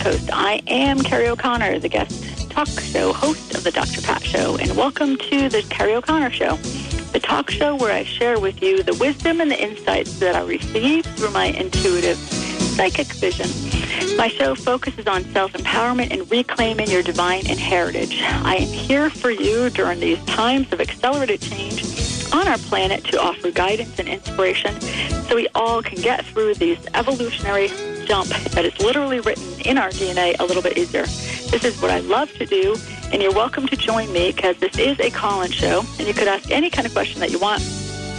Coast. I am Kerrie O'Connor, the guest talk show host of the Dr. Pat Show, and welcome to the Kerrie O'Connor Show, the talk show where I share with you the wisdom and the insights that I receive through my intuitive psychic vision. My show focuses on self-empowerment and reclaiming your divine inheritance. I am here for you during these times of accelerated change on our planet to offer guidance and inspiration so we all can get through these evolutionary jump that is literally written in our DNA a little bit easier. This is what I love to do, and you're welcome to join me because this is a call-in show, and you could ask any kind of question that you want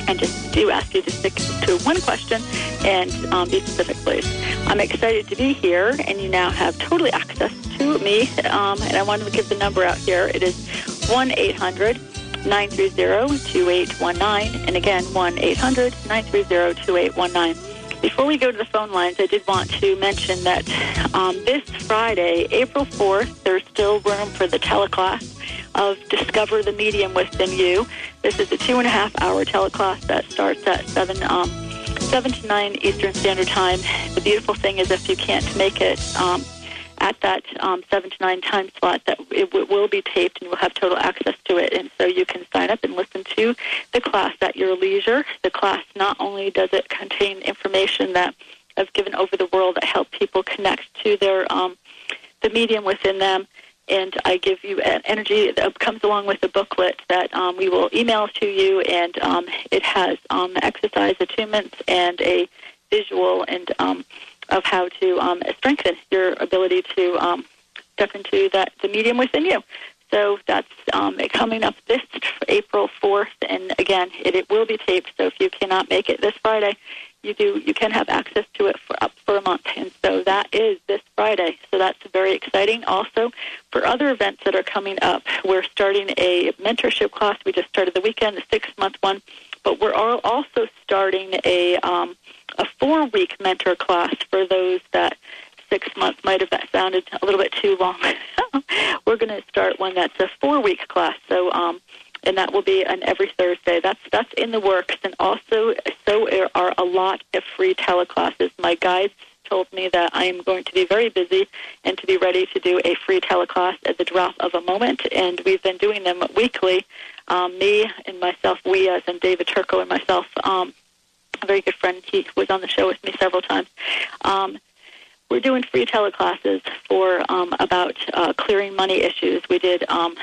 and just do ask you to stick to one question and um, be specific, please. I'm excited to be here, and you now have totally access to me. Um, and I wanted to give the number out here. It is 1 800 930 2819. And again, 1 800 930 2819. Before we go to the phone lines, I did want to mention that um, this Friday, April 4th, there's still room for the teleclass of Discover the Medium Within You. This is a two and a half hour teleclass that starts at 7, um, 7 to 9 Eastern Standard Time. The beautiful thing is if you can't make it, um, at that um, seven to nine time slot that it w- will be taped and you'll have total access to it. And so you can sign up and listen the class at your leisure. The class not only does it contain information that I've given over the world that help people connect to their um, the medium within them, and I give you an energy that comes along with a booklet that um, we will email to you, and um, it has um, exercise attunements and a visual and um, of how to um, strengthen your ability to um, step into that the medium within you. So that's um, coming up this April 4th, and again, it, it will be taped. So if you cannot make it this Friday, you do you can have access to it for up for a month, and so that is this Friday. So that's very exciting. Also, for other events that are coming up, we're starting a mentorship class. We just started the weekend, the six month one, but we're also starting a um, a four week mentor class for those that six months might have sounded a little bit too long. We're going to start one that's a four week class. So, um, and that will be on every Thursday. That's that's in the works, and also so there are a lot of free teleclasses. My guides told me that I am going to be very busy and to be ready to do a free teleclass at the drop of a moment. And we've been doing them weekly. Um, me and myself, we as and David Turco and myself, um, a very good friend. He was on the show with me several times. Um, we're doing free teleclasses for um, about uh, clearing money issues. We did um,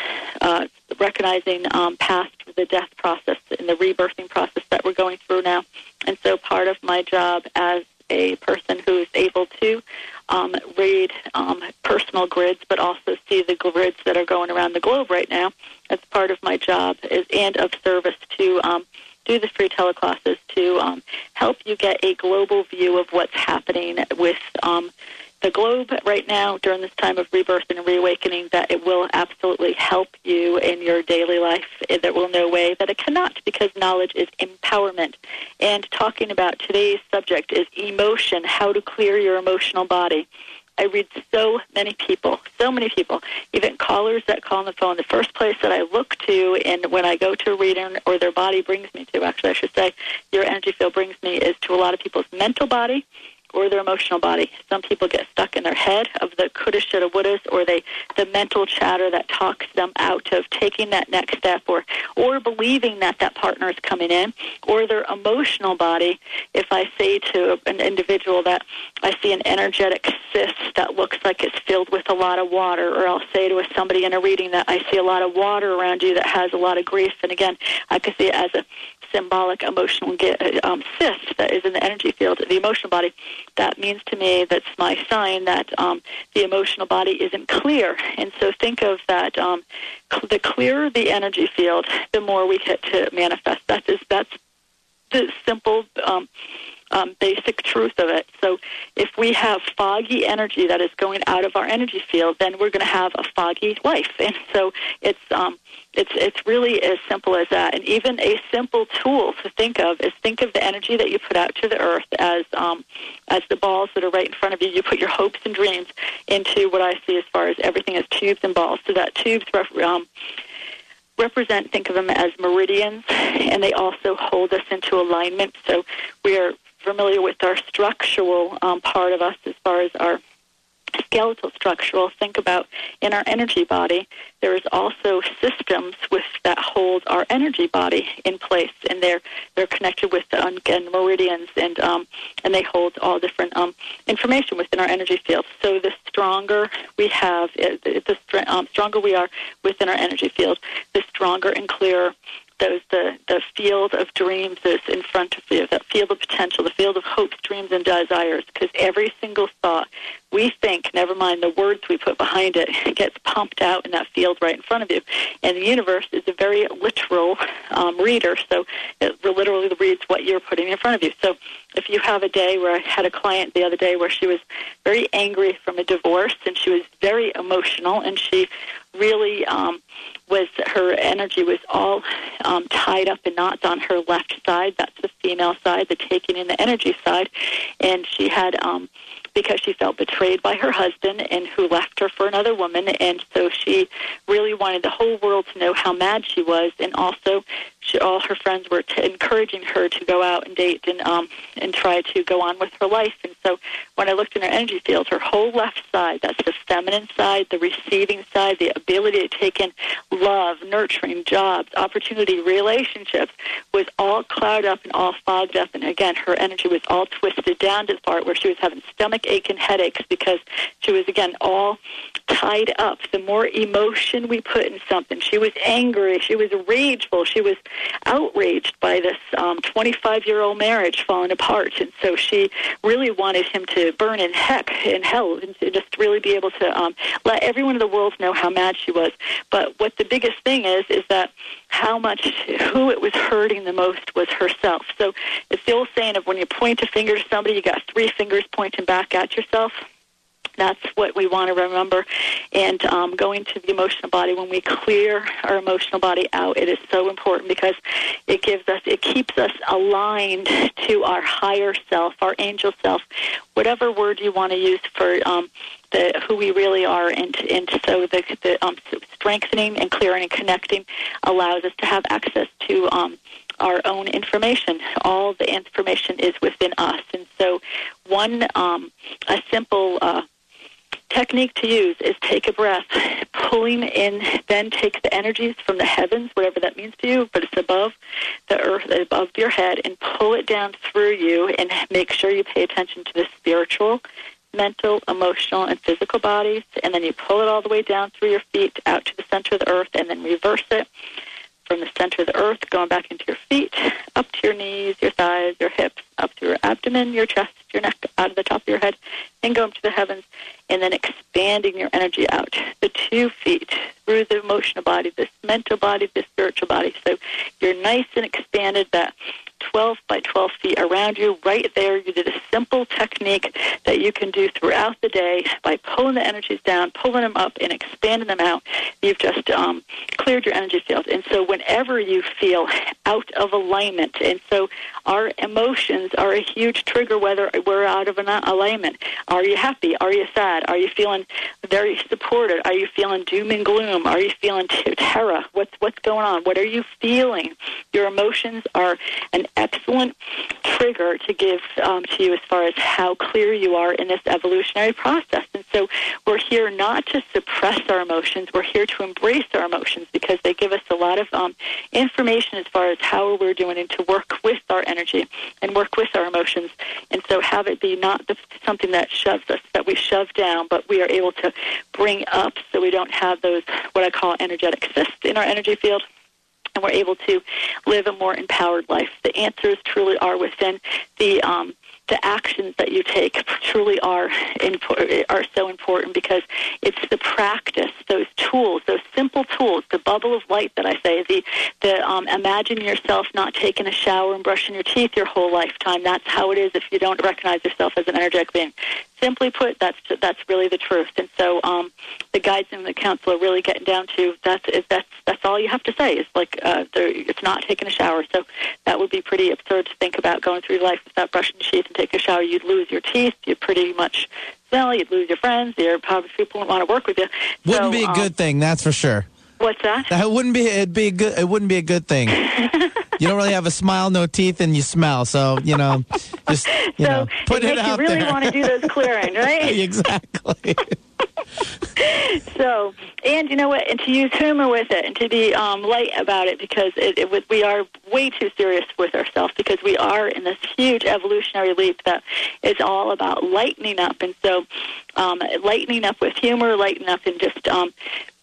uh, recognizing um, past the death process and the rebirthing process that we're going through now. And so part of my job as a person who is able to um, read um, personal grids, but also see the grids that are going around the globe right now. That's part of my job is and of service to um, do the free teleclasses to um, help you get a global view of what's happening with um, globe right now during this time of rebirth and reawakening that it will absolutely help you in your daily life. There will no way that it cannot because knowledge is empowerment. And talking about today's subject is emotion, how to clear your emotional body. I read so many people, so many people, even callers that call on the phone. The first place that I look to, and when I go to a reading or their body brings me to, actually, I should say, your energy field brings me, is to a lot of people's mental body or their emotional body. Some people get stuck in their head of the coulda, shoulda, wouldas, or they the mental chatter that talks them out of taking that next step, or or believing that that partner is coming in, or their emotional body. If I say to an individual that I see an energetic cyst that looks like it's filled with a lot of water, or I'll say to somebody in a reading that I see a lot of water around you that has a lot of grief, and again, I can see it as a symbolic emotional um, cyst that is in the energy field, the emotional body, that means to me that's my sign that um, the emotional body isn't clear. And so think of that. Um, cl- the clearer the energy field, the more we get to manifest. That is that's the simple. Um, um, basic truth of it. So if we have foggy energy that is going out of our energy field, then we're going to have a foggy life. And so it's um, it's it's really as simple as that. And even a simple tool to think of is think of the energy that you put out to the earth as um, as the balls that are right in front of you. You put your hopes and dreams into what I see as far as everything as tubes and balls. So that tubes. Um, represent, think of them as meridians, and they also hold us into alignment. So we are familiar with our structural um, part of us as far as our skeletal structural. Think about in our energy body, there is also systems with that hold our energy body in place, and they're they're connected with um, again meridians, and um, and they hold all different um, information within our energy field. So the stronger we have, the, the um, stronger we are within our energy field, the stronger and clearer those the the field of dreams that's in front of you, that field of potential, the field of hopes, dreams, and desires. Because every single thought we think, never mind the words we put behind it, gets pumped out in that field right in front of you. And the universe is a very literal um, reader, so it literally reads what you're putting in front of you. So if you have a day where I had a client the other day where she was very angry from a divorce and she was very emotional and she really um, was her energy was all um, tied up in knots on her left side. That's the female side, the taking in the energy side, and she had um, because she felt betrayed by her husband and who left her for another woman. And so she really wanted the whole world to know how mad she was. And also, she, all her friends were t- encouraging her to go out and date and um, and try to go on with her life. And so when I looked in her energy field, her whole left side, that's the feminine side, the receiving side, the ability to take in love, nurturing, jobs, opportunity, relationships, was all clouded up and all fogged up. And again, her energy was all twisted down to the part where she was having stomach ache and headaches because she was, again, all tied up. The more emotion we put in something, she was angry, she was rageful, she was outraged by this 25 um, year old marriage falling apart. And so she really wanted him to burn in heck, in hell, and to just really be able to um, let everyone in the world know how mad she was. But what the biggest thing is, is that how much, who it was hurting the most was herself. So it's the old saying of when you point a finger to somebody, you got three fingers pointing back at yourself. That's what we want to remember. And um, going to the emotional body, when we clear our emotional body out, it is so important because it gives us, it keeps us aligned to our higher self, our angel self, whatever word you want to use for um, the who we really are, and and so the, the um, strengthening and clearing and connecting allows us to have access to um, our own information. All the information is within us, and so one um, a simple uh, technique to use is take a breath, pulling in, then take the energies from the heavens, whatever that means to you, but it's above the earth, above your head, and pull it down through you and make sure you pay attention to the spiritual, mental, emotional, and physical bodies. And then you pull it all the way down through your feet out to the center of the earth and then reverse it from the center of the earth, going back into your feet, up to your knees, your thighs, your hips, up to your abdomen, your chest, your neck, out of the top of your head, and go up to the heavens, and then expanding your energy out. The two feet through the emotional body, this mental body, this spiritual body. So you're nice and expanded, that 12 by 12 feet around you. Right there, you did a simple technique that you can do throughout the day by pulling the energies down, pulling them up, and expanding them out. You've just um, cleared your energy field. And so, whenever you feel out of alignment, and so our emotions are a huge trigger whether we're out of an alignment. Are you happy? Are you sad? Are you feeling very supported? Are you feeling doom and gloom? Are you feeling terror? What's what's going on? What are you feeling? Your emotions are an excellent trigger to give um, to you as far as how clear you are in this evolutionary process. And so we're here not to suppress our emotions, we're here to embrace our emotions because they give us a lot of um, information as far as how we're doing and to work with our energy and work with our emotions. And so have it be not the, something that shoves us, that we shove down, but we are able to bring up so we don't have those, what I call energetic cysts in our energy field and we're able to live a more empowered life. The answers truly are within the um, the actions that you take truly are are so important because it's the practice, those tools, those simple tools, the bubble of light that I say, the the um, imagine yourself not taking a shower and brushing your teeth your whole lifetime. That's how it is if you don't recognize yourself as an energetic being. Simply put, that's that's really the truth. And so um, the guides and the council are really getting down to that's that's that's all you have to say. It's like uh, it's not taking a shower. So that would be pretty absurd to think about going through life without brushing your teeth and taking a shower. You'd lose your teeth. You'd pretty much smell. You'd lose your friends. Your probably people wouldn't want to work with you. Wouldn't so, be a um, good thing, that's for sure. What's that? That wouldn't be. It'd be good. It wouldn't be a good thing. you don't really have a smile, no teeth, and you smell. So you know, just you so know, put it it, out you really there. want to do those clearing, right? exactly. exactly. so, and you know what? And to use humor with it, and to be um, light about it, because it, it, we are way too serious with ourselves, because we are in this huge evolutionary leap that is all about lightening up. And so, um, lightening up with humor, lightening up, and just um,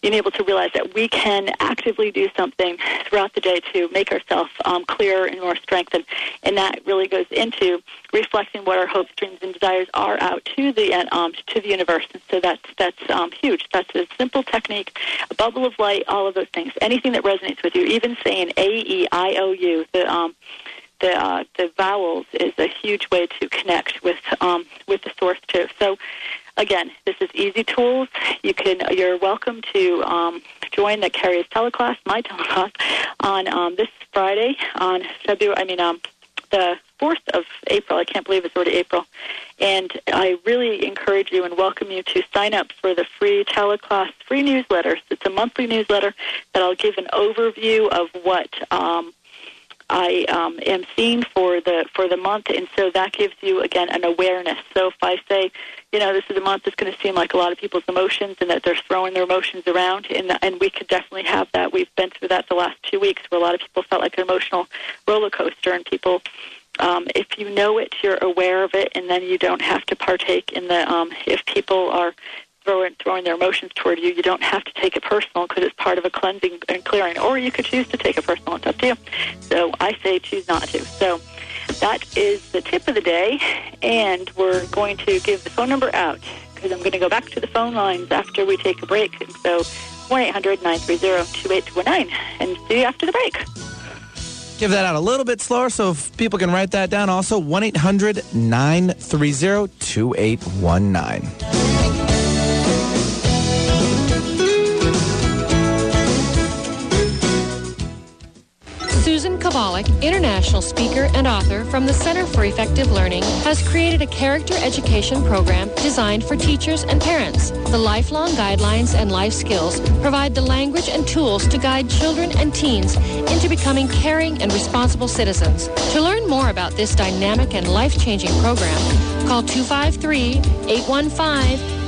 being able to realize that we can actively do something throughout the day to make ourselves um, clearer and more strengthened. And that really goes into reflecting what our hopes, dreams, and desires are out to the um, to the universe. And so that's that's um, huge. That's a simple technique, a bubble of light, all of those things. Anything that resonates with you, even saying A E I O U, the um, the uh, the vowels is a huge way to connect with um, with the source too. So again, this is easy tools. You can you're welcome to um, join the Kerrie's teleclass, my teleclass, on um, this Friday on February. I mean, um, the fourth of April. I can't believe it's already April. And I really encourage you and welcome you to sign up for the free teleclass free newsletter. It's a monthly newsletter that I'll give an overview of what um, I um, am seeing for the for the month, and so that gives you again an awareness. So if I say, you know, this is a month that's going to seem like a lot of people's emotions, and that they're throwing their emotions around, and and we could definitely have that. We've been through that the last two weeks, where a lot of people felt like an emotional roller coaster, and people. Um, if you know it, you're aware of it, and then you don't have to partake in the. Um, if people are throwing, throwing their emotions toward you, you don't have to take it personal because it's part of a cleansing and clearing. Or you could choose to take it personal. It's up to you. So I say choose not to. So that is the tip of the day, and we're going to give the phone number out because I'm going to go back to the phone lines after we take a break. So 1-800-930-2819, and see you after the break. Give that out a little bit slower so if people can write that down. Also, 1 800 930 2819. Susan international speaker and author from the Center for Effective Learning, has created a character education program designed for teachers and parents. The lifelong guidelines and life skills provide the language and tools to guide children and teens into becoming caring and responsible citizens. To learn more about this dynamic and life-changing program, call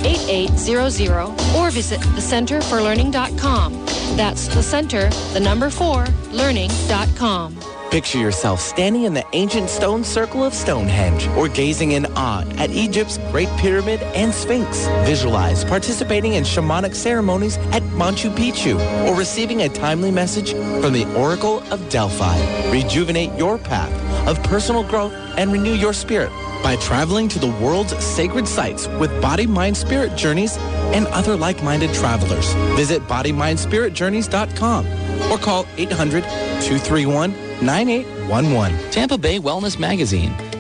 253-815-8800 or visit thecenterforlearning.com. That's the center, the number four, learning.com. Picture yourself standing in the ancient stone circle of Stonehenge or gazing in awe at Egypt's Great Pyramid and Sphinx. Visualize participating in shamanic ceremonies at Machu Picchu or receiving a timely message from the Oracle of Delphi. Rejuvenate your path of personal growth and renew your spirit by traveling to the world's sacred sites with Body, Mind, Spirit Journeys and other like-minded travelers. Visit bodymindspiritjourneys.com or call 800-231-9811. Tampa Bay Wellness Magazine,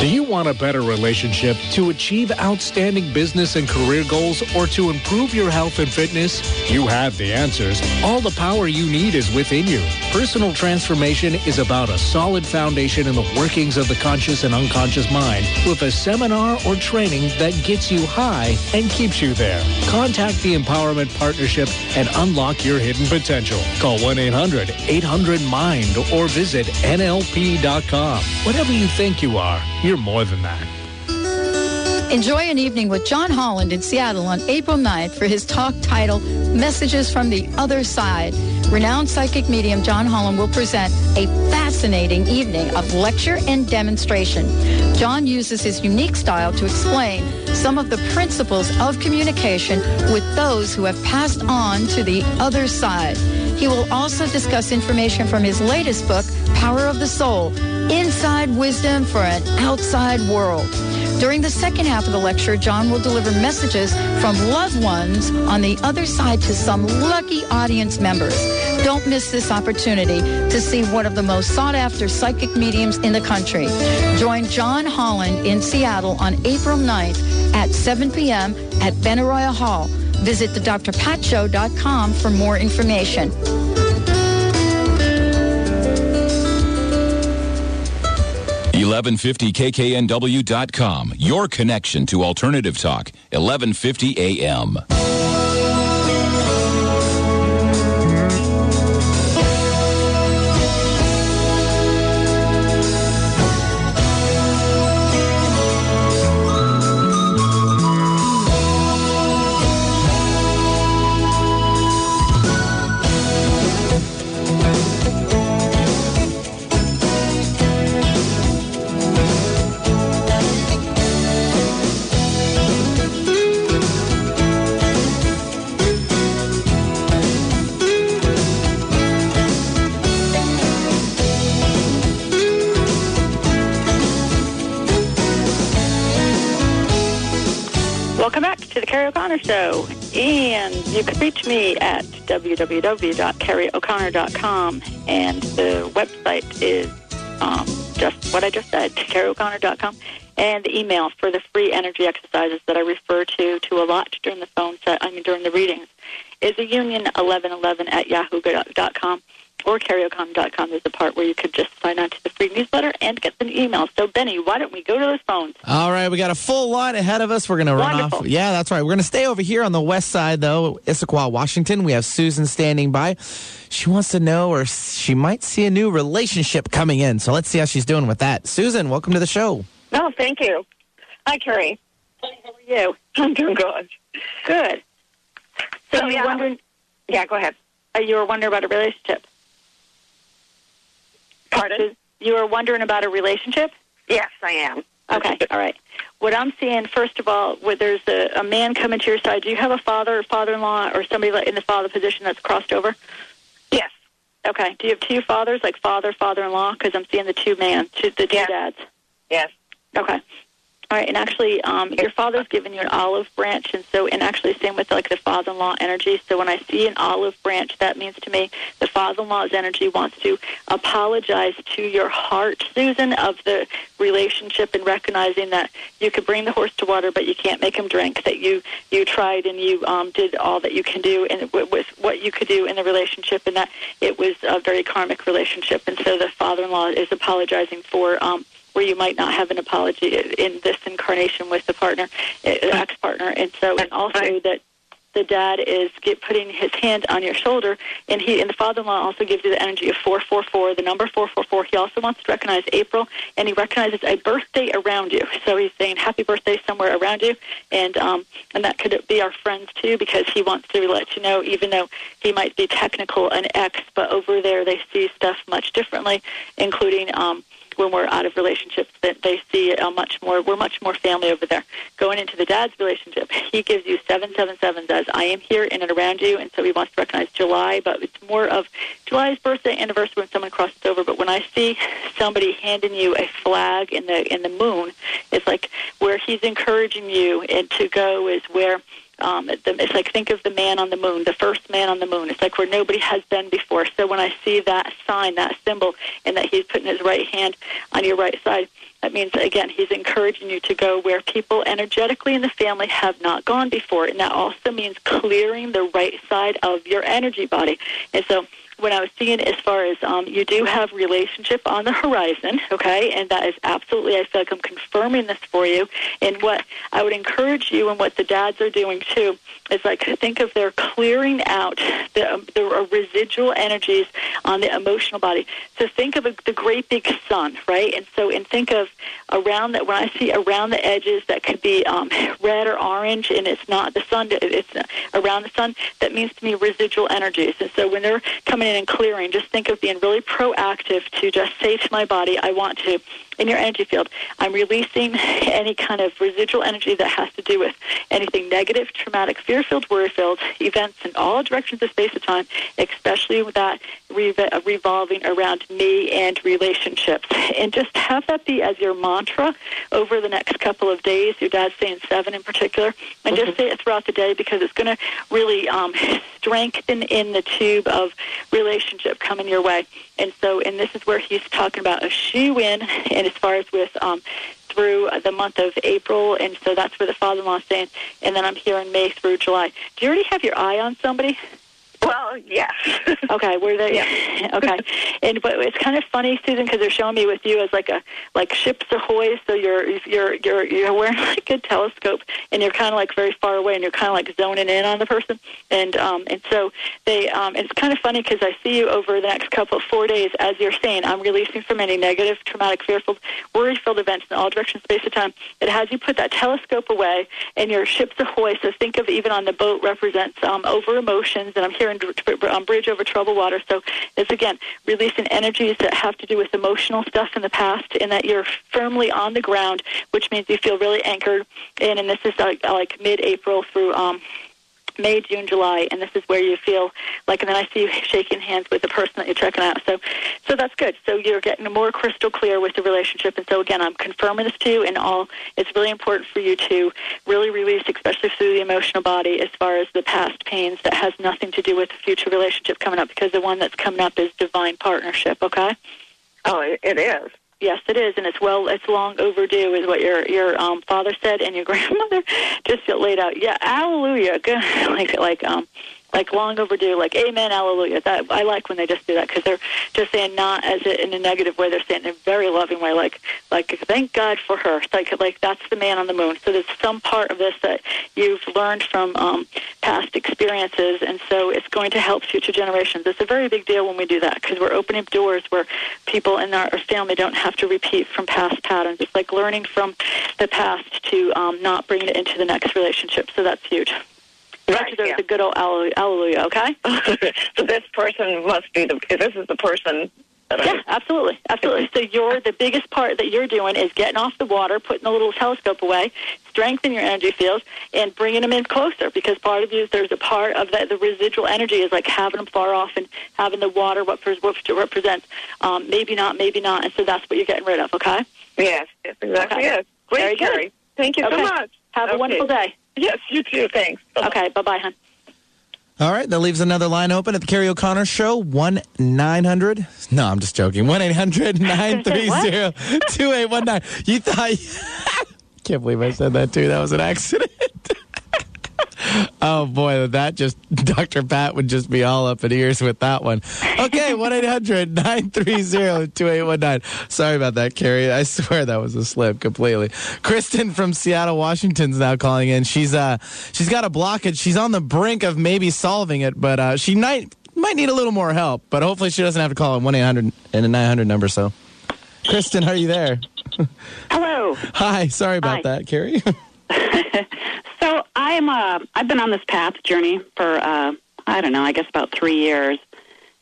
Do you want a better relationship to achieve outstanding business and career goals or to improve your health and fitness? You have the answers. All the power you need is within you. Personal transformation is about a solid foundation in the workings of the conscious and unconscious mind with a seminar or training that gets you high and keeps you there. Contact the Empowerment Partnership and unlock your hidden potential. Call 1-800-800-MIND or visit NLP.com. Whatever you think you are, more than that. Enjoy an evening with John Holland in Seattle on April 9th for his talk titled Messages from the Other Side. Renowned psychic medium John Holland will present a fascinating evening of lecture and demonstration. John uses his unique style to explain some of the principles of communication with those who have passed on to the other side. He will also discuss information from his latest book, Power of the Soul, Inside Wisdom for an Outside World. During the second half of the lecture, John will deliver messages from loved ones on the other side to some lucky audience members. Don't miss this opportunity to see one of the most sought after psychic mediums in the country. Join John Holland in Seattle on April 9th at 7 p.m. at Benaroya Hall. Visit thedrpatshow.com for more information. Eleven fifty kknw.com. Your connection to alternative talk. Eleven fifty a.m. www.kerrieoconnor.com. And the website is um, just what I just said, kerrieoconnor.com. And the email for the free energy exercises that I refer to to a lot during the phone set, I mean during the readings, is a union1111 at yahoo.com or kerrieoconnor.com. There's a part where you could just sign on to the free newsletter and get the email. So, Benny, why don't we go to those phones? All right, we got a full line ahead of us. We're going to run Wonderful. off. Yeah, that's right. We're going to stay over here on the west side, though, Issaquah, Washington. We have Susan standing by. She wants to know, or she might see a new relationship coming in. So let's see how she's doing with that. Susan, welcome to the show. No, thank you. Hi, Kerrie. How are you? I'm doing good. Good. So, So, you're yeah. wondering, Yeah, go ahead. uh, you were wondering about a relationship. Pardon? You were wondering about a relationship? Yes, I am. Okay, all right. What I'm seeing, first of all, where there's a, a man coming to your side, do you have a father or father-in-law or somebody like in the father position that's crossed over? Yes. Okay. Do you have two fathers, like father, father-in-law? Because I'm seeing the two man, two, the two Yeah. dads. Yes. Okay. All right, and actually, um, your father's given you an olive branch, and so, and actually, same with like the father-in-law energy. So when I see an olive branch, that means to me the father-in-law's energy wants to apologize to your heart, Susan, of the relationship, and recognizing that you could bring the horse to water, but you can't make him drink. That you you tried and you um, did all that you can do, and w- with what you could do in the relationship, and that it was a very karmic relationship, and so the father-in-law is apologizing for. Um, where you might not have an apology in this incarnation with the partner, uh, ex-partner, and so and also that the dad is get, putting his hand on your shoulder, and he and the father-in-law also gives you the energy of four four four, the number four four four. He also wants to recognize April, and he recognizes a birthday around you. So he's saying happy birthday somewhere around you, and um, and that could be our friends too, because he wants to let you know, even though he might be technical an ex, but over there they see stuff much differently, including. Um, when we're out of relationships that they see a much more we're much more family over there. Going into the dad's relationship he gives you seven seven seven says i am here in and around you and so he wants to recognize july but it's more of july's birthday anniversary when someone crosses over. But when i see somebody handing you a flag in the in the moon it's like where he's encouraging you and to go is where um, it's like think of the man on the moon, the first man on the moon. It's like where nobody has been before. So when I see that sign, that symbol, and that he's putting his right hand on your right side, that means again he's encouraging you to go where people energetically in the family have not gone before, and that also means clearing the right side of your energy body. And so when I was seeing as far as um, you do have relationship on the horizon, okay, and that is absolutely, I feel like I'm confirming this for you. And what I would encourage you and what the dads are doing too is like think of their clearing out the, um, the residual energies on the emotional body. So think of a, the great big sun, right? And so and think of around that when I see around the edges that could be um, red or orange, and it's not the sun, it's around the sun. That means to me residual energies. And so when they're coming in and clearing, just think of being really proactive to just say to my body, I want to in your energy field. I'm releasing any kind of residual energy that has to do with anything negative, traumatic, fear-filled, worry-filled events in all directions of space and time, especially with that re- revolving around me and relationships. And just have that be as your mantra over the next couple of days. Your dad's saying seven in particular, and just say it throughout the day because it's going to really um, strengthen in the tube of relationship coming your way. And so, and this is where he's talking about a shoe in, and as far as with um, through the month of April, and so that's where the father-in-law is staying. And then I'm here in May through July. Do you already have your eye on somebody? Well, yes. okay, were they? okay, and but it's kind of funny, Susan, because they're showing me with you as like a like ships ahoy. So you're you're you're you're wearing like a telescope, and you're kind of like very far away, and you're kind of like zoning in on the person. And um and so they um it's kind of funny because I see you over the next couple of four days, as you're saying, I'm releasing from any negative, traumatic, fearful, worry-filled events in all directions, space, and time. It has you put that telescope away, and your ships ahoy. So think of even on the boat represents um over emotions, and I'm here um, bridge over troubled water. So it's again releasing energies that have to do with emotional stuff in the past, and that you're firmly on the ground, which means you feel really anchored in. And this is like, like mid-April through. Um, May, June, July, and this is where you feel like. And then I see you shaking hands with the person that you're checking out. So, so that's good. So you're getting more crystal clear with the relationship. And so again, I'm confirming this to you. And all, it's really important for you to really release, especially through the emotional body, as far as the past pains that has nothing to do with the future relationship coming up. Because the one that's coming up is divine partnership. Okay. Oh, it is. Yes, it is, and it's well, it's long overdue, is what your your um, father said, and your grandmother just laid out. Yeah, hallelujah, like like um, like long overdue, like amen, hallelujah. That I like when they just do that because they're just saying not as a, in a negative way. They're saying in a very loving way, like like thank God for her. Like like that's the man on the moon. So there's some part of this that you've learned from um, past experiences, and so it's going to help future generations. It's a very big deal when we do that because we're opening doors where people in our family don't have to repeat from past patterns. It's like learning from the past to um, not bring it into the next relationship. So that's huge. Right, there's yeah. a good old hallelujah, hallelujah okay? so this person must be the. This is the person. Yeah, absolutely, absolutely. So you're the biggest part that you're doing is getting off the water, putting the little telescope away, strengthen your energy fields, and bringing them in closer. Because part of you, there's a part of that. The residual energy is like having them far off and having the water what, what represents um, maybe not, maybe not, and so that's what you're getting rid of. Okay. yes, yes, exactly. Okay. Yes. Great, Very good. Kerrie. Thank you Okay. so much. Have a wonderful day. Yes, you too. Thanks. Okay. Bye, bye, hon. All right, that leaves another line open at the Kerrie O'Connor Show. 1 900. No, I'm just joking. 1 800 930 2819. You thought. Can't believe I said that too. That was an accident. oh boy, that just. Dr. Pat would just be all up in ears with that one. Okay, 1 800 930 2819. Sorry about that, Kerrie. I swear that was a slip completely. Kristen from Seattle, Washington's now calling in. She's uh she's got a blockage. She's on the brink of maybe solving it, but uh, she might might need a little more help. But hopefully she doesn't have to call a 1 800 and a 900 number. So, Kristen, are you there? Hello. Hi. Sorry about Hi. that, Carrie. So I'm uh, I've been on this path journey for uh, I don't know, I guess about three years,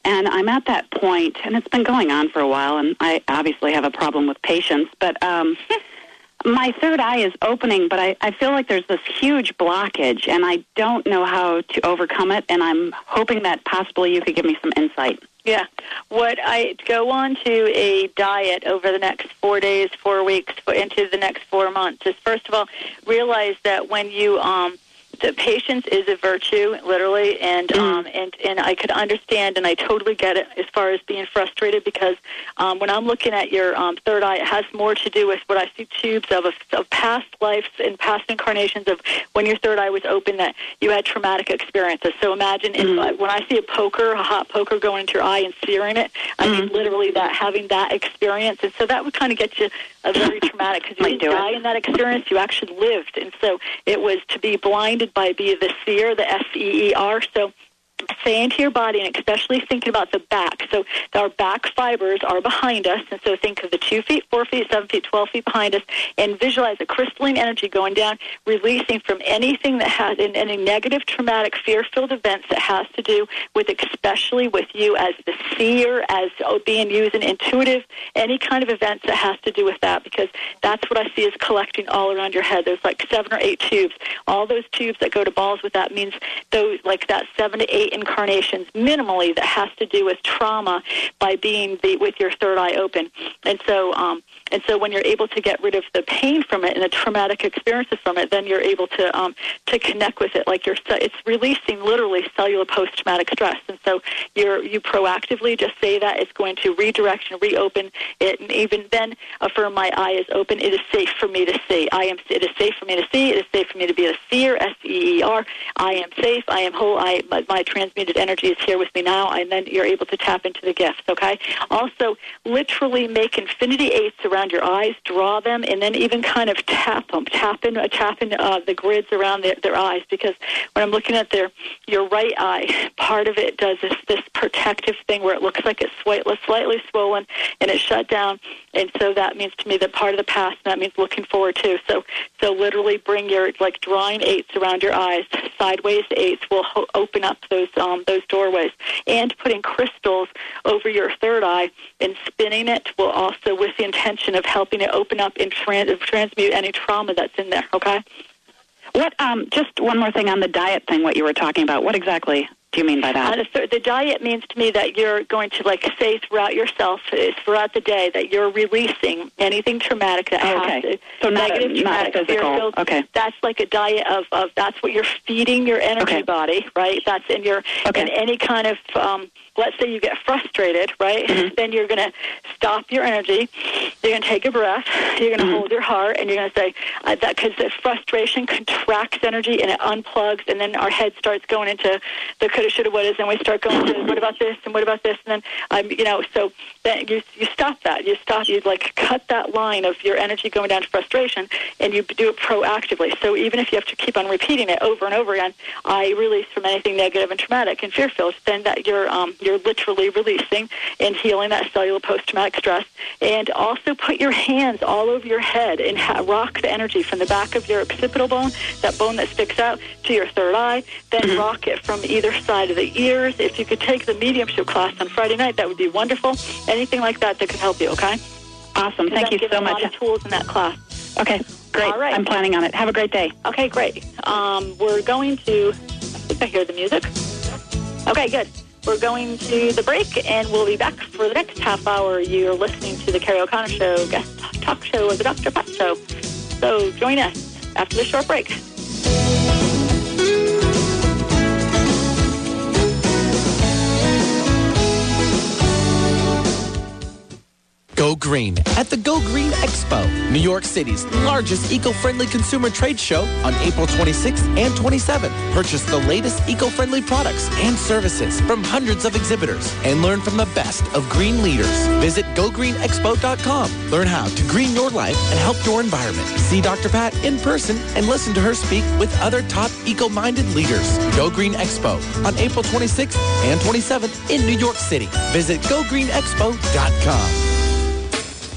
and I'm at that point, and it's been going on for a while, and I obviously have a problem with patience, but um, my third eye is opening, but I, I feel like there's this huge blockage, and I don't know how to overcome it, and I'm hoping that possibly you could give me some insight. Yeah. What I go on to a diet over the next four days, four weeks, into the next four months is first of all realize that when you um the patience is a virtue, literally, and um, and and I could understand, and I totally get it as far as being frustrated because um, when I'm looking at your um, third eye, it has more to do with what I see tubes of of, of past lives and past incarnations of when your third eye was open that you had traumatic experiences. So imagine if, uh, when I see a poker, a hot poker going into your eye and searing it, I mean literally that having that experience, and so that would kind of get you a very traumatic because you didn't do it. die in that experience, you actually lived, and so it was to be blinded by be the seer, the S E E R. So say into your body, and especially thinking about the back. So our back fibers are behind us, and so think of the two feet, four feet, seven feet, twelve feet behind us, and visualize a crystalline energy going down, releasing from anything that has in any negative, traumatic, fear-filled events that has to do with, especially with you as the seer, as being used in intuitive, any kind of events that has to do with that, because that's what I see is collecting all around your head. There's like seven or eight tubes. All those tubes that go to balls with that means those like that seven to eight incarnations minimally that has to do with trauma by being the, with your third eye open. And so, um, and so when you're able to get rid of the pain from it and the traumatic experiences from it, then you're able to um, to connect with it. Like you're, it's releasing literally cellular post-traumatic stress. And so you're you proactively just say that it's going to redirect and reopen it, and even then affirm my eye is open. It is safe for me to see. I am. It is safe for me to see. It is safe for me to be a seer. S E E R. I am safe. I am whole. I my, my transmuted energy is here with me now. And then you're able to tap into the gifts. Okay. Also, literally make infinity eights around your eyes, draw them, and then even kind of tap them, tap in, uh, tap in uh, the grids around their, their eyes. Because when I'm looking at their your right eye, part of it does this this protective thing where it looks like it's slightly, slightly swollen and it's shut down, and so that means to me that part of the past. And that means looking forward too. So so literally bring your like drawing eights around your eyes, sideways eights will ho- open up those um, those doorways, and putting crystals over your third eye and spinning it will also with the intention of helping it open up and trans- transmute any trauma that's in there. Okay. What? Um, just one more thing on the diet thing. What you were talking about. What exactly do you mean by that? The, diet means to me that you're going to like say throughout yourself, uh, throughout the day, that you're releasing anything traumatic that oh, okay. to, so negative, not, traumatic, physical. Okay. That's like a diet of, of that's what you're feeding your energy okay. body, right? That's in your okay. in any kind of um, let's say you get frustrated, right? Mm-hmm. Then you're going to stop your energy. You're going to take a breath. You're going to mm-hmm. hold your heart, and you're going to say uh, that because the frustration contracts energy and it unplugs, and then our head starts going into the coulda, shoulda, wouldas, and we start going to what about this and what about this, and then um, you know, so then you you stop that. You stop. You like cut that line of your energy going down to frustration, and you do it proactively. So even if you have to keep on repeating it over and over again, I release from anything negative and traumatic and fear-filled. Then that you're um, you're literally releasing and healing that cellular post-traumatic stress. And also put your hands all over your head and ha- rock the energy from the back of your occipital bone, that bone that sticks out, to your third eye. Then Mm-hmm. rock it from either side of the ears. If you could take the mediumship class on Friday night, that would be wonderful. Anything like that that could help you, okay? Awesome. Thank you so much. tools in that class. Okay, great. All right. I'm planning on it. Have a great day. Okay, great. Um, we're going to. I think I hear the music. Okay, good. We're going to the break, and we'll be back for the next half hour. You're listening to the Kerrie O'Connor Show, guest talk show of the Dr. Pat Show. So join us after this short break. Go Green at the Go Green Expo, New York City's largest eco-friendly consumer trade show on April 26th and 27th. Purchase the latest eco-friendly products and services from hundreds of exhibitors and learn from the best of green leaders. Visit gogreenexpo.com. Learn how to green your life and help your environment. See Dr. Pat in person and listen to her speak with other top eco-minded leaders. Go Green Expo on April 26th and 27th in New York City. Visit gogreenexpo.com.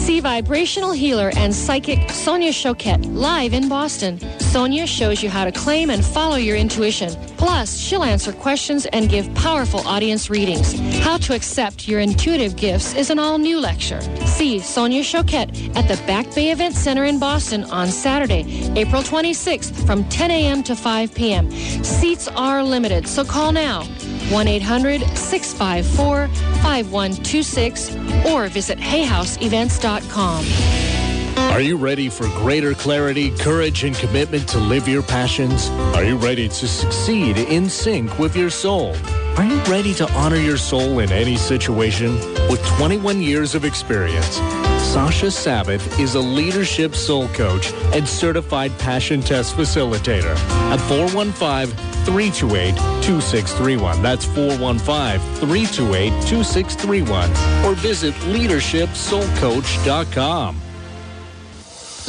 See vibrational healer and psychic Sonia Choquette live in Boston. Sonia shows you how to claim and follow your intuition. Plus, she'll answer questions and give powerful audience readings. How to accept your intuitive gifts is an all-new lecture. See Sonia Choquette at the Back Bay Event Center in Boston on Saturday, April 26th from 10 a.m. to 5 p.m. Seats are limited, so call now. 1-800-654-5126 or visit hayhouseevents.com. Are you ready for greater clarity, courage, and commitment to live your passions? Are you ready to succeed in sync with your soul? Are you ready to honor your soul in any situation? With 21 years of experience, Sasha Sabbath is a leadership soul coach and certified passion test facilitator at 415 328 2631. That's 415 328 2631. Or visit leadershipsoulcoach.com.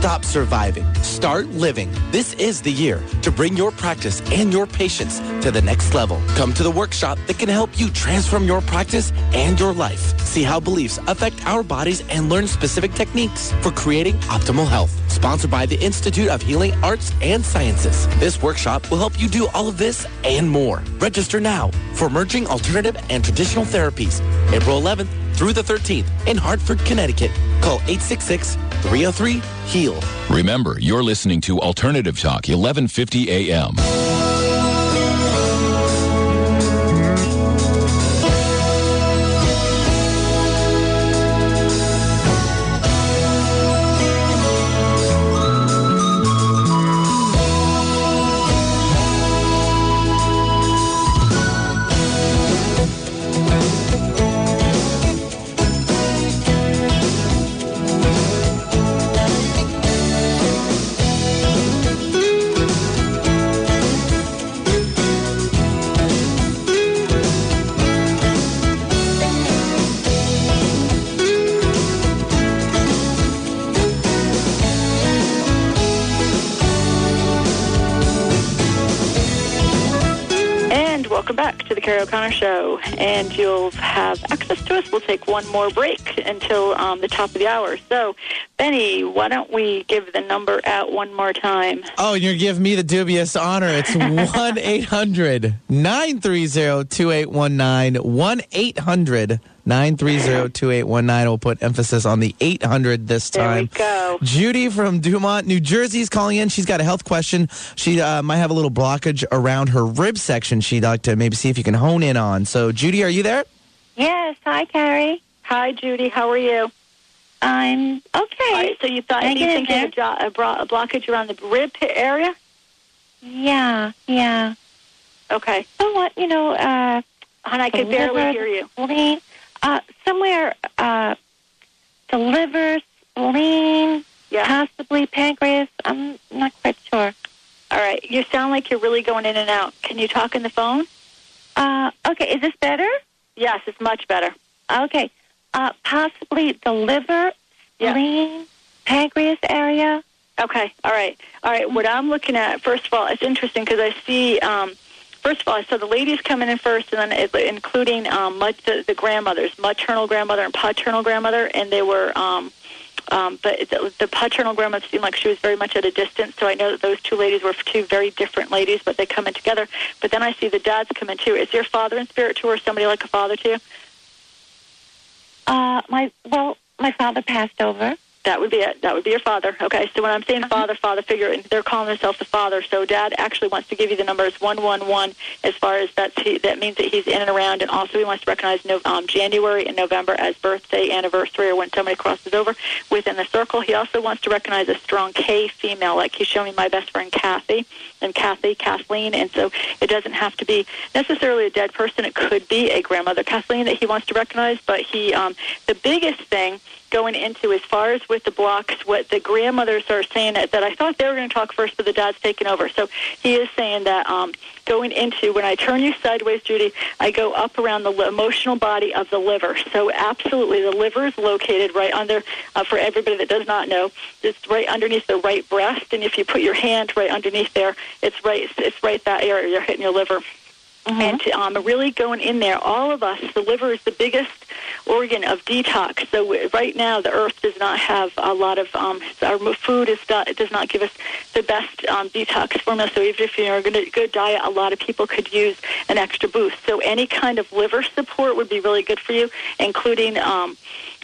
Stop surviving. Start living. This is the year to bring your practice and your patients to the next level. Come to the workshop that can help you transform your practice and your life. See how beliefs affect our bodies and learn specific techniques for creating optimal health. Sponsored by the Institute of Healing Arts and Sciences. This workshop will help you do all of this and more. Register now for Merging Alternative and Traditional Therapies, April 11th through the 13th in Hartford, Connecticut. Call 866 303 HEAL. Remember, you're listening to Alternative Talk, 1150 AM. And you'll have access to us. We'll take one more break until um, the top of the hour. So, Benny, why don't we give the number out one more time? Oh, you're giving me the dubious honor. It's 1 800 930 2819. 1 800 930 2819. We'll put emphasis on the 800 this time. There we go. Judy from Dumont, New Jersey is calling in. She's got a health question. She uh, might have a little blockage around her rib section she'd like to maybe see if you can hone in on. So, Judy, are you there? Yes. Hi, Kerrie. Hi, Judy. How are you? I'm okay. All right, so you thought Can I you get think you had a, a, bro- a blockage around the rib area? Yeah, yeah. Okay. So what? you know, uh, Hon, I could barely hear you. Spleen, uh, somewhere, uh, the liver, spleen, Yeah. possibly pancreas. I'm not quite sure. All right. You sound like you're really going in and out. Can you talk in the phone? Uh, okay, is this better? Yes, it's much better. Okay. Uh, possibly the liver, Yeah. spleen, pancreas area. Okay. All right. All right. What I'm looking at, first of all, it's interesting because I see, um, first of all, I saw the ladies coming in first, and then including um, much, the, the grandmothers, maternal grandmother and paternal grandmother, and they were. Um, um, but the, the paternal grandmother seemed like she was very much at a distance, so I know that those two ladies were two very different ladies, but they come in together. But then I see the dads come in too. Is your father in spirit too, or somebody like a father to you? Uh, my well, my father passed over. That would be it. That would be your father. Okay. So when I'm saying father, father figure, and they're calling themselves the father. So dad actually wants to give you the numbers one one one. As far as that's he, that means that he's in and around, and also he wants to recognize no, um, January and November as birthday, anniversary, or when somebody crosses over within the circle. He also wants to recognize a strong K female, like he's showing me my best friend Kathy and Kathy, Kathleen, and so it doesn't have to be necessarily a dead person. It could be a grandmother Kathleen that he wants to recognize. But he, um, the biggest thing going into as far as with the blocks, what the grandmothers are saying that, that I thought they were going to talk first, but the dad's taking over. So he is saying that um, going into when I turn you sideways, Judy, I go up around the emotional body of the liver. So absolutely, the liver is located right under. Uh, for everybody that does not know, it's right underneath the right breast, and if you put your hand right underneath there, it's right. It's right that area. You're hitting your liver. And um, really going in there, all of us, the liver is the biggest organ of detox. So right now, the earth does not have a lot of um, our food is not, it does not give us the best um, detox formula. So even if you're going to good diet, a lot of people could use an extra boost. So any kind of liver support would be really good for you, including. Um,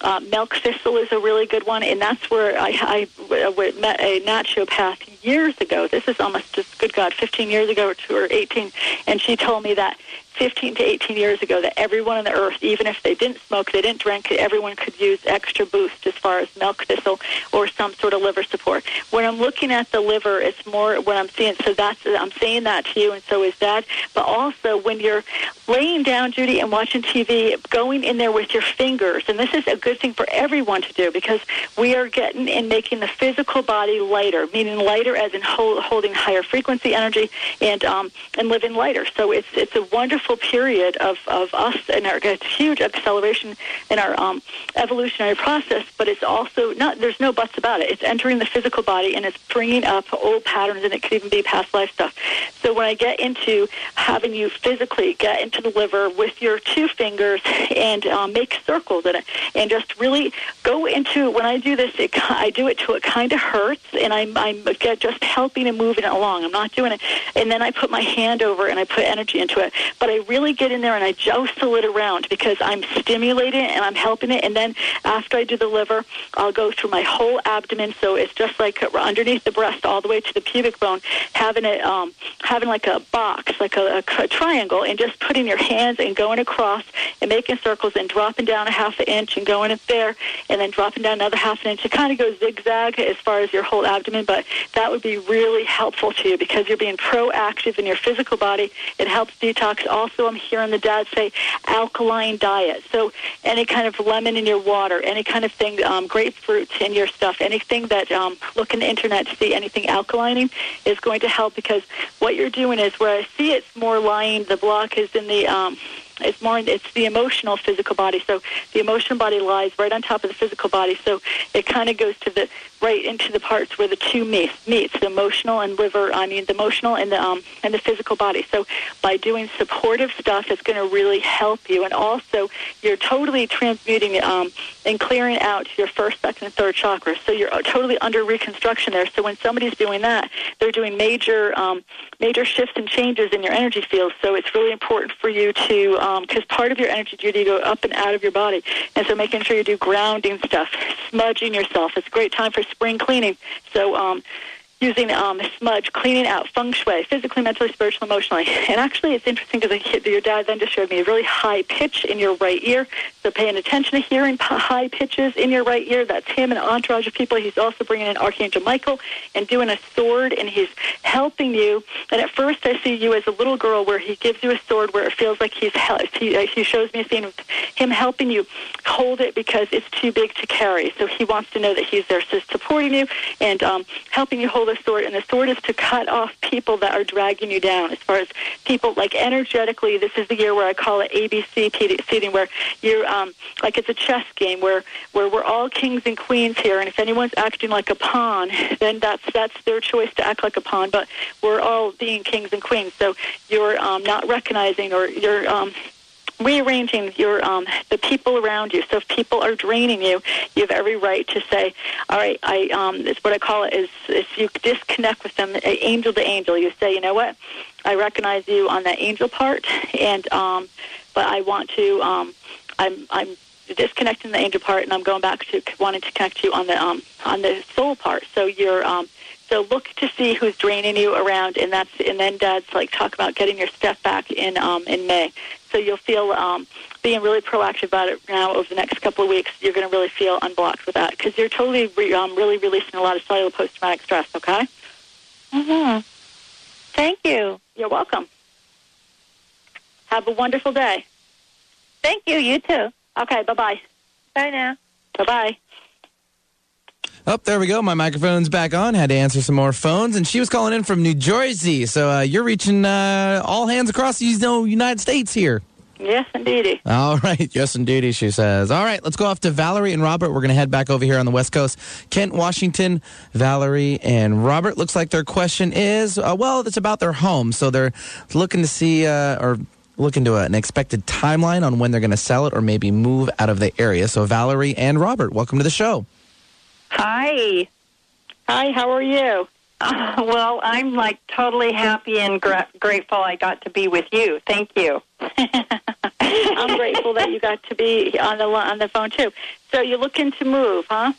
uh, milk thistle is a really good one, and that's where I, I w- met a naturopath years ago. This is almost just, good God, 15 years ago two, or 18, and she told me that 15 to 18 years ago that everyone on the earth, even if they didn't smoke, they didn't drink, everyone could use extra boost as far as milk thistle or some sort of liver support. When I'm looking at the liver, it's more what I'm seeing. So that's I'm saying that to you, and so is that. But also when you're laying down, Judy, and watching TV, going in there with your fingers, and this is a good thing for everyone to do because we are getting and making the physical body lighter, meaning lighter as in hold, holding higher frequency energy and um, and living lighter. So it's it's a wonderful period of, of us and our huge acceleration in our um, evolutionary process. But it's also not there's no buts about it. It's entering the physical body and it's bringing up old patterns, and it could even be past life stuff. So when I get into having you physically get into the liver with your two fingers and um, make circles in it, and just really go into when I do this, it, I do it till it kind of hurts, and I'm I'm just helping and moving it along. I'm not doing it, and then I put my hand over and I put energy into it. But I really get in there and I jostle it around because I'm stimulating it and I'm helping it. And then after I do the liver, I'll go through my whole abdomen. So it's just like underneath the breast all the way to the pubic bone, having it um, having like a box, like a, a, triangle, and just putting your hands and going across and making circles and dropping down a half an inch and going up there and then dropping down another half an inch. It kind of goes zigzag as far as your whole abdomen, but that would be really helpful to you because you're being proactive in your physical body. It helps detox. Also, I'm hearing the dad say alkaline diet. So any kind of lemon in your water, any kind of thing, um, grapefruits in your stuff, anything that um, look in the internet to see anything alkalining is going to help because what you're doing is where I see it's more lying, the block is in the um, it's more it's the emotional physical body. So the emotional body lies right on top of the physical body. So it kind of goes to the right into the parts where the two meet meets the emotional and liver i mean the emotional and the um and the physical body. So by doing supportive stuff it's going to really help you. And also you're totally transmuting um and clearing out your first second and third chakras. So you're totally under reconstruction there. So when somebody's doing that they're doing major um major shifts and changes in your energy field. So it's really important for you to because um, part of your energy duty go up and out of your body. And so making sure you do grounding stuff, smudging yourself. It's a great time for spring cleaning. So um, using um, smudge, cleaning out feng shui, physically, mentally, spiritually, emotionally. And actually, it's interesting because your dad then just showed me a really high pitch in your right ear. So paying attention to hearing high pitches in your right ear, that's him and an entourage of people. He's also bringing in Archangel Michael and doing a sword, and he's helping you. And at first, I see you as a little girl where he gives you a sword where it feels like he's he, uh, he shows me a scene of him helping you hold it because it's too big to carry. So he wants to know that he's there supporting you and um, helping you hold the sword, and the sword is to cut off people that are dragging you down. As far as people, like energetically, this is the year where I call it ABC seating, where you're um, like it's a chess game where where we're all kings and queens here, and if anyone's acting like a pawn, then that's that's their choice to act like a pawn. But we're all being kings and queens, so you're um, not recognizing or you're um, rearranging your um, the people around you. So if people are draining you, you have every right to say, "All right, I um, it's what I call it is if you disconnect with them, angel to angel. You say, you know what, I recognize you on that angel part, and um, but I want to. Um, I'm I'm disconnecting the angel part, and I'm going back to wanting to connect you on the um, on the soul part. So you're um, so look to see who's draining you around, and that's and then Dad's like talk about getting your step back in um, in May. So you'll feel um, being really proactive about it now over the next couple of weeks. You're going to really feel unblocked with that because you're totally re- um, really releasing a lot of cellular post-traumatic stress. Okay. Mhm. Thank you. You're welcome. Have a wonderful day. Thank you. You too. Okay. Bye bye. Bye now. Bye bye. Oh, there we go. My microphone's back on. Had to answer some more phones, and she was calling in from New Jersey. So uh, you're reaching uh, all hands across the you know, United States here. Yes, indeedy. All right. Yes, indeedy, she says. All right, let's go off to Valerie and Robert. We're going to head back over here on the West Coast. Kent, Washington, Valerie, and Robert. Looks like their question is, uh, well, it's about their home. So they're looking to see, uh, or looking to an expected timeline on when they're going to sell it or maybe move out of the area. So Valerie and Robert, welcome to the show. Hi. Hi, how are you? Uh, well, I'm like totally happy and gra- grateful I got to be with you. Thank you. I'm grateful that you got to be on the on the phone too. So you're looking to move, huh?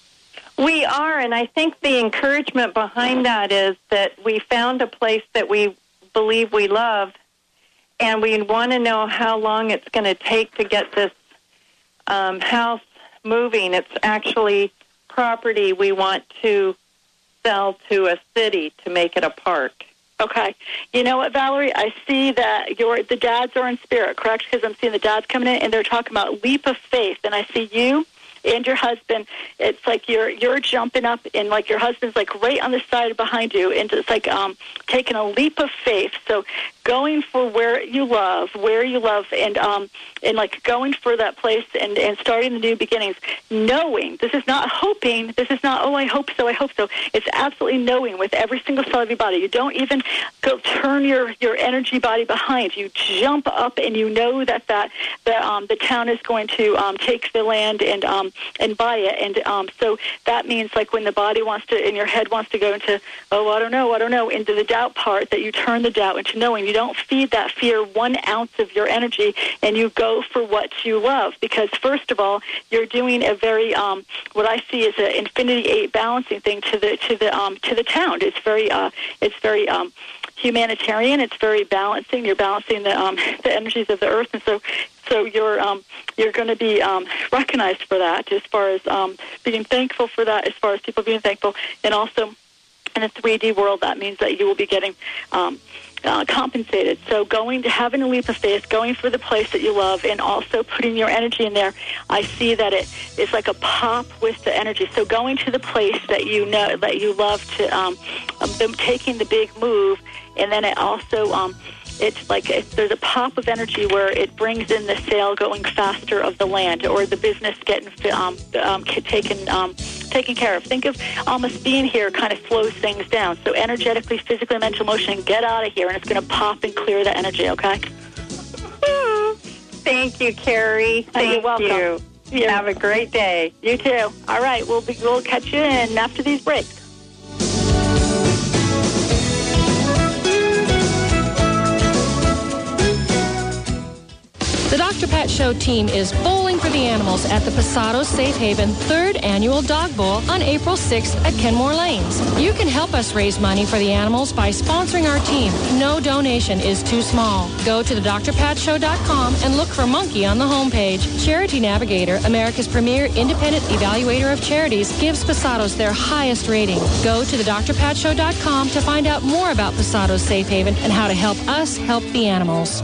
We are, and I think the encouragement behind that is that we found a place that we believe we love, and we want to know how long it's going to take to get this um, house moving. It's actually property we want to sell to a city to make it a park. Okay. You know what, Valerie? I see that your the dads are in spirit, correct? Because I'm seeing the dads coming in and they're talking about leap of faith, and I see you and your husband. It's like you're you're jumping up, and like your husband's like right on the side behind you, and it's like um taking a leap of faith. So going for where you love, where you love, and um, and like going for that place and and starting the new beginnings. Knowing this is not hoping. This is not oh I hope so I hope so. It's absolutely knowing with every single cell of your body. You don't even go turn your your energy body behind. You jump up and you know that that the um, the town is going to um, take the land and um, and buy it. And um, so that means like when the body wants to and your head wants to go into oh I don't know I don't know into the doubt part that you turn the doubt into knowing. You don't feed that fear one ounce of your energy and you go for what you love because first of all you're doing a very um, what I see is an infinity eight balancing thing to the to the um, to the town. It's very uh, it's very um, humanitarian. It's very balancing. You're balancing the um, the energies of the earth, and so so you're um, you're going to be um, recognized for that as far as um, being thankful for that, as far as people being thankful, and also in a 3D world, that means that you will be getting um, uh, compensated. So going to having a leap of faith, going for the place that you love, and also putting your energy in there. I see that it is like a pop with the energy. So going to the place that you know that you love to, um, um, taking the big move, and then it also. Um, it's like there's a pop of energy where it brings in the sale going faster of the land or the business getting um, um, taken um, taken care of. Think of almost being here kind of slows things down. So energetically, physically, mental motion, get out of here, and it's going to pop and clear that energy. Okay. Thank you, Kerrie. Thank You're welcome. you. Have a great day. You too. All right, we'll be, we'll catch you in after these breaks. The Dr. Pat Show team is bowling for the animals at the Pasado Safe Haven third annual Dog Bowl on April 6th at Kenmore Lanes. You can help us raise money for the animals by sponsoring our team. No donation is too small. Go to thedrpatshow.com and look for Monkey on the homepage. Charity Navigator, America's premier independent evaluator of charities, gives Pasados their highest rating. Go to thedrpatshow.com to find out more about Pasados Safe Haven and how to help us help the animals.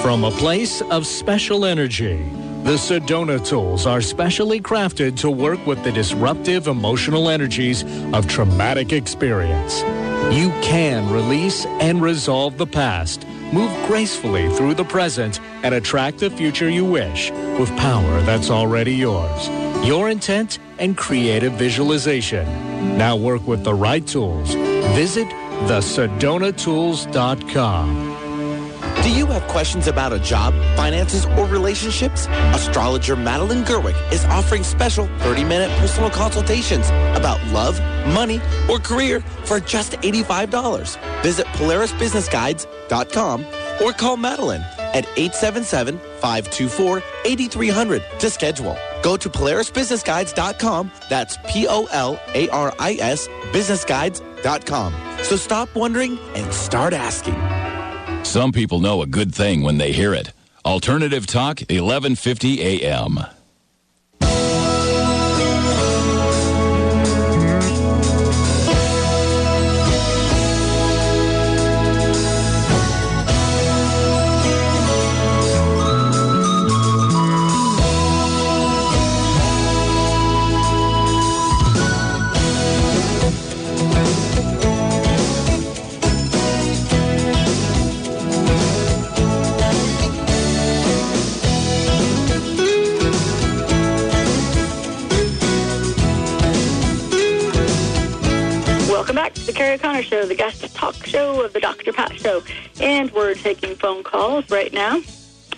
From a place of special energy, the Sedona tools are specially crafted to work with the disruptive emotional energies of traumatic experience. You can release and resolve the past, move gracefully through the present, and attract the future you wish with power that's already yours. Your intent and creative visualization. Now work with the right tools. Visit thesedonatools.com. Do you have questions about a job, finances, or relationships? Astrologer Madeline Gerwick is offering special 30-minute personal consultations about love, money, or career for just $85. Visit PolarisBusinessGuides.com or call Madeline at 877-524-8300 to schedule. Go to PolarisBusinessGuides.com. That's P-O-L-A-R-I-S businessguides.com. So stop wondering and start asking. Some people know a good thing when they hear it. Alternative Talk, 1150 a.m. right now.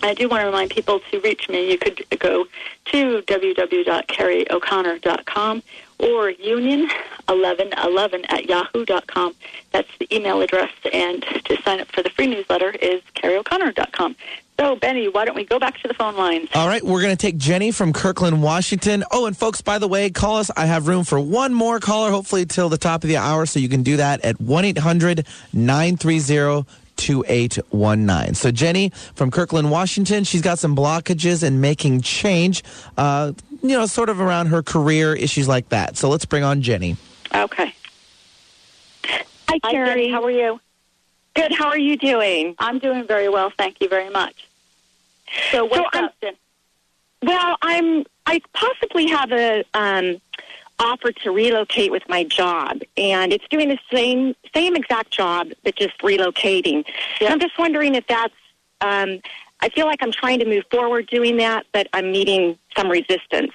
I do want to remind people to reach me. You could go to www.kerrieoconnor.com or union1111 at yahoo.com. That's the email address. And to sign up for the free newsletter is kerrieoconnor.com. So, Benny, why don't we go back to the phone lines? All right, we're going to take Jenny from Kirkland, Washington. Oh, and folks, by the way, call us. I have room for one more caller, hopefully till the top of the hour, so you can do that at 1 800 930 2819. So, Jenny from Kirkland, Washington, she's got some blockages in making change, uh, you know, sort of around her career, issues like that. So, let's bring on Jenny. Okay. Hi, Hi, Kerrie. Jenny. How are you? Good. How are you doing? I'm doing very well. Thank you very much. So, what's I'm- up, Well, I'm. I possibly have a um, offer to relocate with my job, and it's doing the same same exact job, but just relocating. I'm just wondering if that's. Um, I feel like I'm trying to move forward doing that, but I'm meeting some resistance.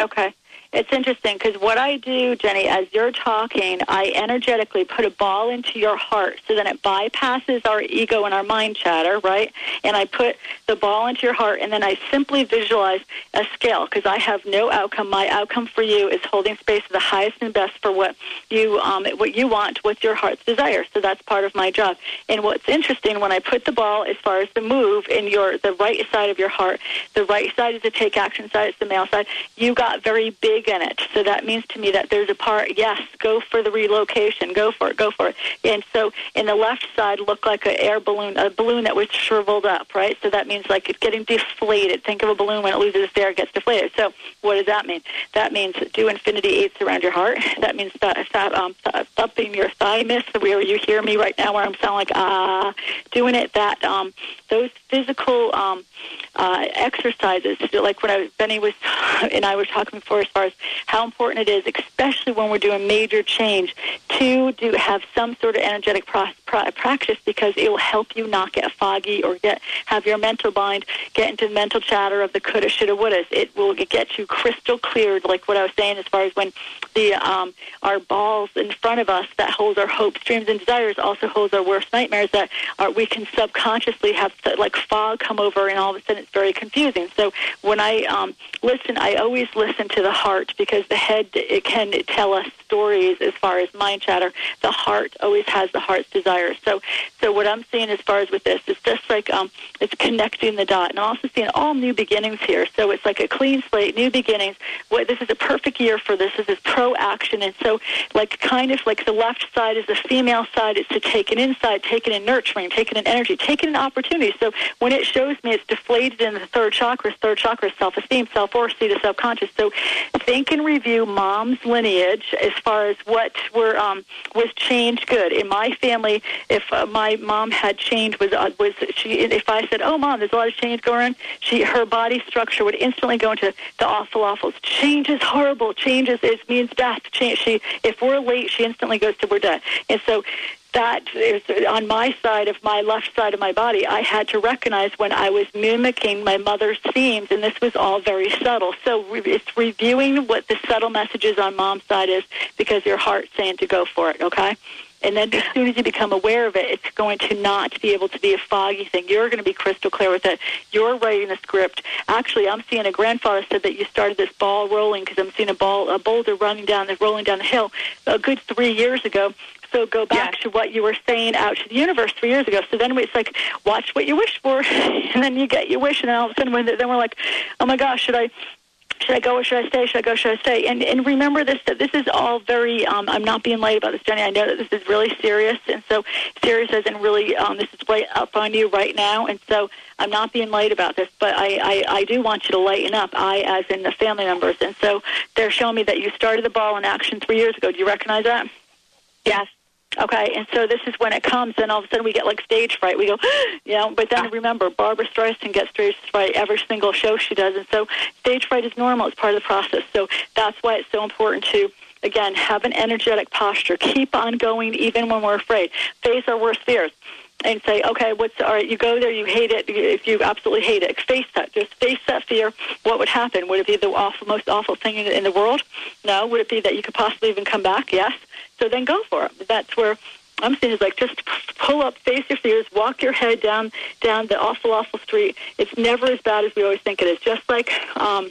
Okay. It's interesting because what I do, Jenny, as you're talking, I energetically put a ball into your heart so then it bypasses our ego and our mind chatter, right? And I put the ball into your heart and then I simply visualize a scale because I have no outcome. My outcome for you is holding space for the highest and best for what you um, what you want, what's your heart's desire. So that's part of my job. And what's interesting when I put the ball as far as the move in your the right side of your heart, the right side is the take action side, it's the male side. You got very big in it. So that means to me that there's a part, yes, go for the relocation, go for it, go for it. And so in the left side looked like an air balloon, a balloon that was shriveled up, right? So that means like it's getting deflated. Think of a balloon when it loses its air, it gets deflated. So what does that mean? That means do infinity eights around your heart. That means th- th- um, thumping your thymus, where you hear me right now, where I'm sounding like ah, doing it. That um, those physical um, uh, exercises, like when I was, Benny was and I were talking before, as far as how important it is, especially when we're doing major change, to do have some sort of energetic pro- pro- practice because it will help you not get foggy or get have your mental mind get into mental chatter of the coulda, shoulda, wouldas. It will get you crystal cleared, like what I was saying, as far as when the um, our balls in front of us that holds our hopes, dreams, and desires also holds our worst nightmares that are, we can subconsciously have like fog come over, and all of a sudden it's very confusing. So when I um, listen, I always listen to the heart because the head it can tell us stories as far as mind chatter. The heart always has the heart's desires. So, so what I'm seeing as far as with this is just like um, it's connecting the dot, and I'm also seeing all new beginnings here. So it's like a clean slate, new beginnings. What this is a perfect year for this. This is pro action, and so like kind of like the left side is the female side is to take it inside, take it in nurturing, take it in energy, take it in opportunity. So when it shows me it's deflated in the third chakra, third chakra is self-esteem, self-worth, see the subconscious. So think and review mom's lineage as far as what were um, was changed good in my family. If uh, my mom had changed, was uh, was she? If I said, "Oh, mom, there's a lot of change going on," she her body structure would instantly go into the awful, awfuls. Change is horrible. Change is, is means death. Change. She if we're late, she instantly goes to we're dead. And so that is on my side of my left side of my body. I had to recognize when I was mimicking my mother's themes, and this was all very subtle. So re- it's reviewing what the subtle messages on mom's side is because your heart's saying to go for it. Okay. And then as soon as you become aware of it, it's going to not be able to be a foggy thing. You're going to be crystal clear with it. You're writing the script. Actually, I'm seeing a grandfather said that you started this ball rolling because I'm seeing a ball, a boulder running down, rolling down the hill a good three years ago. Also go back to what you were saying out to the universe three years ago. So then it's like, watch what you wish for, and then you get your wish, and then all of a sudden, when, then we're like, oh my gosh, should I? should I go or should I stay? Should I go? Should I stay? And and remember this that this is all very. Um, I'm not being light about this, Jenny. I know that this is really serious, and so serious as in really, um, this is right up on you right now. And so I'm not being light about this, but I, I I do want you to lighten up. I, as in the family members, and so they're showing me that you started the ball in action three years ago. Do you recognize that? Yes. Okay, and so this is when it comes, and all of a sudden we get like stage fright. We go, you know, but then remember, Barbra Streisand gets stage fright every single show she does, and so stage fright is normal. It's part of the process. So that's why it's so important to, again, have an energetic posture. Keep on going even when we're afraid. Face our worst fears. And say, okay, what's all right? You go there, you hate it. If you absolutely hate it, face that. Just face that fear. What would happen? Would it be the awful, most awful thing in, in the world? No. Would it be that you could possibly even come back? Yes. So then go for it. That's where I'm saying is like just pull up, face your fears, walk your head down down the awful, awful street. It's never as bad as we always think it is. Just like um,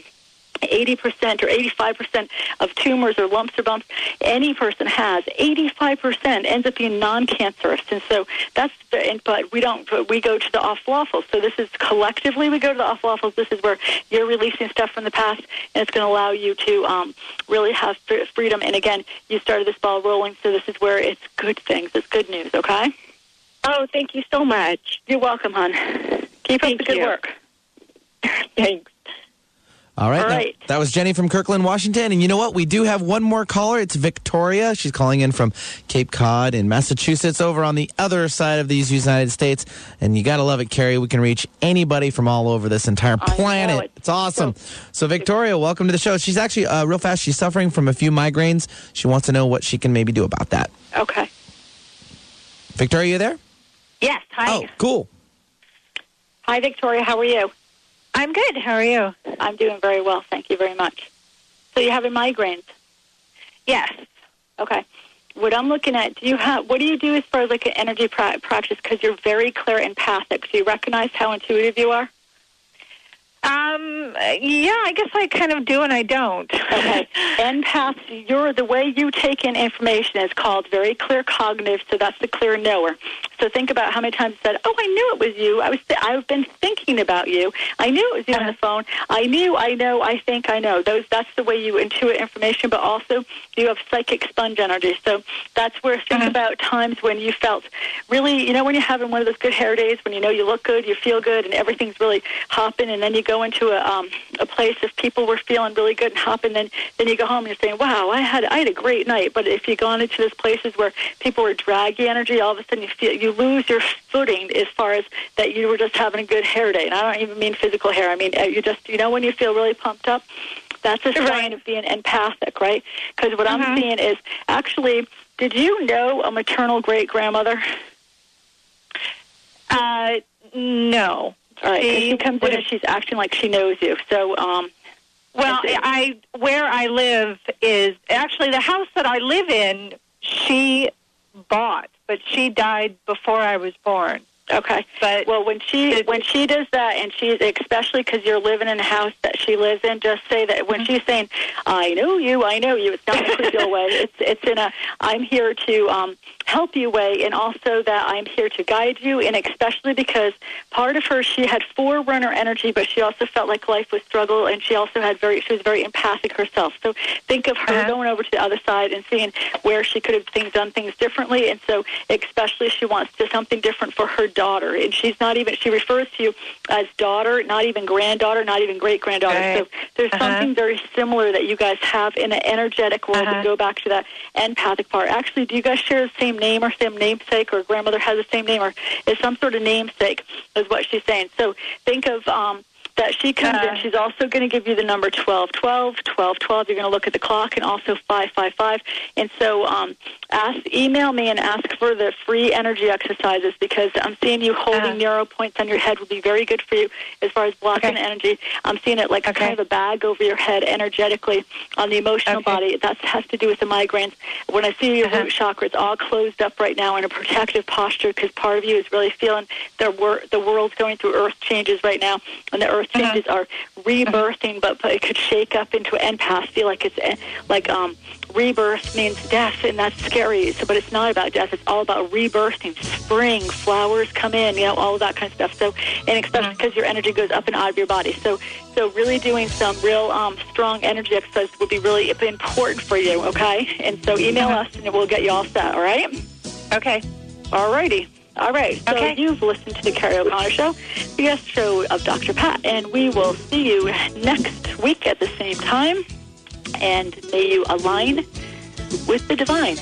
80% or 85% of tumors or lumps or bumps any person has, 85% ends up being non-cancerous. And so that's, the, but we don't, we go to the awful. So this is collectively we go to the awfuls. This is where you're releasing stuff from the past and it's going to allow you to um, really have freedom. And again, you started this ball rolling. So this is where it's good things. It's good news. Okay? Oh, thank you so much. You're welcome, hon. Keep Thank up the good you. work. Thanks. All right. All that- That, was Jenny from Kirkland, Washington. And you know what? We do have one more caller. It's Victoria. She's calling in from Cape Cod in Massachusetts over on the other side of these United States. And you got to love it, Kerrie. We can reach anybody from all over this entire planet. it. It's awesome. So, Victoria, welcome to the show. She's actually, uh, real fast, she's suffering from a few migraines. She wants to know what she can maybe do about that. Okay. Victoria, you there? Yes. Hi. Oh, cool. Hi, Victoria. How are you? I'm good. How are you? I'm doing very well. Thank you very much. So you're having migraines? Yes. Okay. What I'm looking at, do you have, what do you do as far as like an energy pra- practice? Because you're very clear and empathic. Do you recognize how intuitive you are? Um. Yeah. I guess I kind of do and I don't. Okay. Empath, you're, the way you take in information is called very clear cognitive, so that's the clear knower. So think about how many times you said, "Oh, I knew it was you. I was. Th- I've been thinking about you. I knew it was you on the phone. I knew. I know. I think. I know." Those. That's the way you intuit information. But also, you have psychic sponge energy. So that's where think about times when you felt really. You know, when you're having one of those good hair days, when you know you look good, you feel good, and everything's really hopping, and then you go into a um, a place if people were feeling really good and hopping, then then you go home and you're saying, "Wow, I had I had a great night." But if you gone into those places where people were draggy energy, all of a sudden you feel you lose your footing as far as that you were just having a good hair day. And I don't even mean physical hair. I mean uh, you just you know when you feel really pumped up. That's a sign of being empathic, right? Because what I'm seeing is actually, did you know a maternal great grandmother? Uh, no. All right, 'cause She comes in and she's acting like she knows you. So, um, Well, I where I live is actually the house that I live in. She bought, but she died before I was born. Okay. But well, when she when she does that, and she's especially because you're living in a house that she lives in, just say that when she's saying, "I know you, I know you," it's not a trivial way. It's it's in a I'm here to um, help you way, and also that I'm here to guide you, and especially because part of her she had forerunner energy, but she also felt like life was struggle, and she also had very she was very empathic herself. So think of her going over to the other side and seeing where she could have things done things differently, and so especially she wants to something different for her daughter, and she's not even she refers to you as daughter, not even granddaughter, not even great granddaughter. Right. So there's Uh-huh. something very similar that you guys have in an energetic world. Uh-huh. To go back to that empathic part. Actually, do you guys share the same name or same namesake, or grandmother has the same name, or is some sort of namesake? Is what she's saying. So think of. um that she comes in. She's also going to give you the number 12, 12, 12, 12. You're going to look at the clock and also 555. And so um, ask, email me and ask for the free energy exercises because I'm seeing you holding narrow points on your head would be very good for you as far as blocking energy. I'm seeing it like a kind of a bag over your head energetically on the emotional body. That has to do with the migraines. When I see your root chakra, it's all closed up right now in a protective posture because part of you is really feeling the, wor- the world's going through earth changes right now, and the earth changes are rebirthing, but, but it could shake up into empath, feel like it's eh, like um, rebirth means death, and that's scary. So, but it's not about death. It's all about rebirthing, spring, flowers come in, you know, all of that kind of stuff. So, and especially because your energy goes up and out of your body. So, so really doing some real um, strong energy exercise will be really important for you. Okay, and so email us, and we'll get you all set. All right. Okay. All righty. All right. So Okay. you've listened to the Kerrie O'Connor Show, the guest show of Dr. Pat, and we will see you next week at the same time. And may you align with the divine.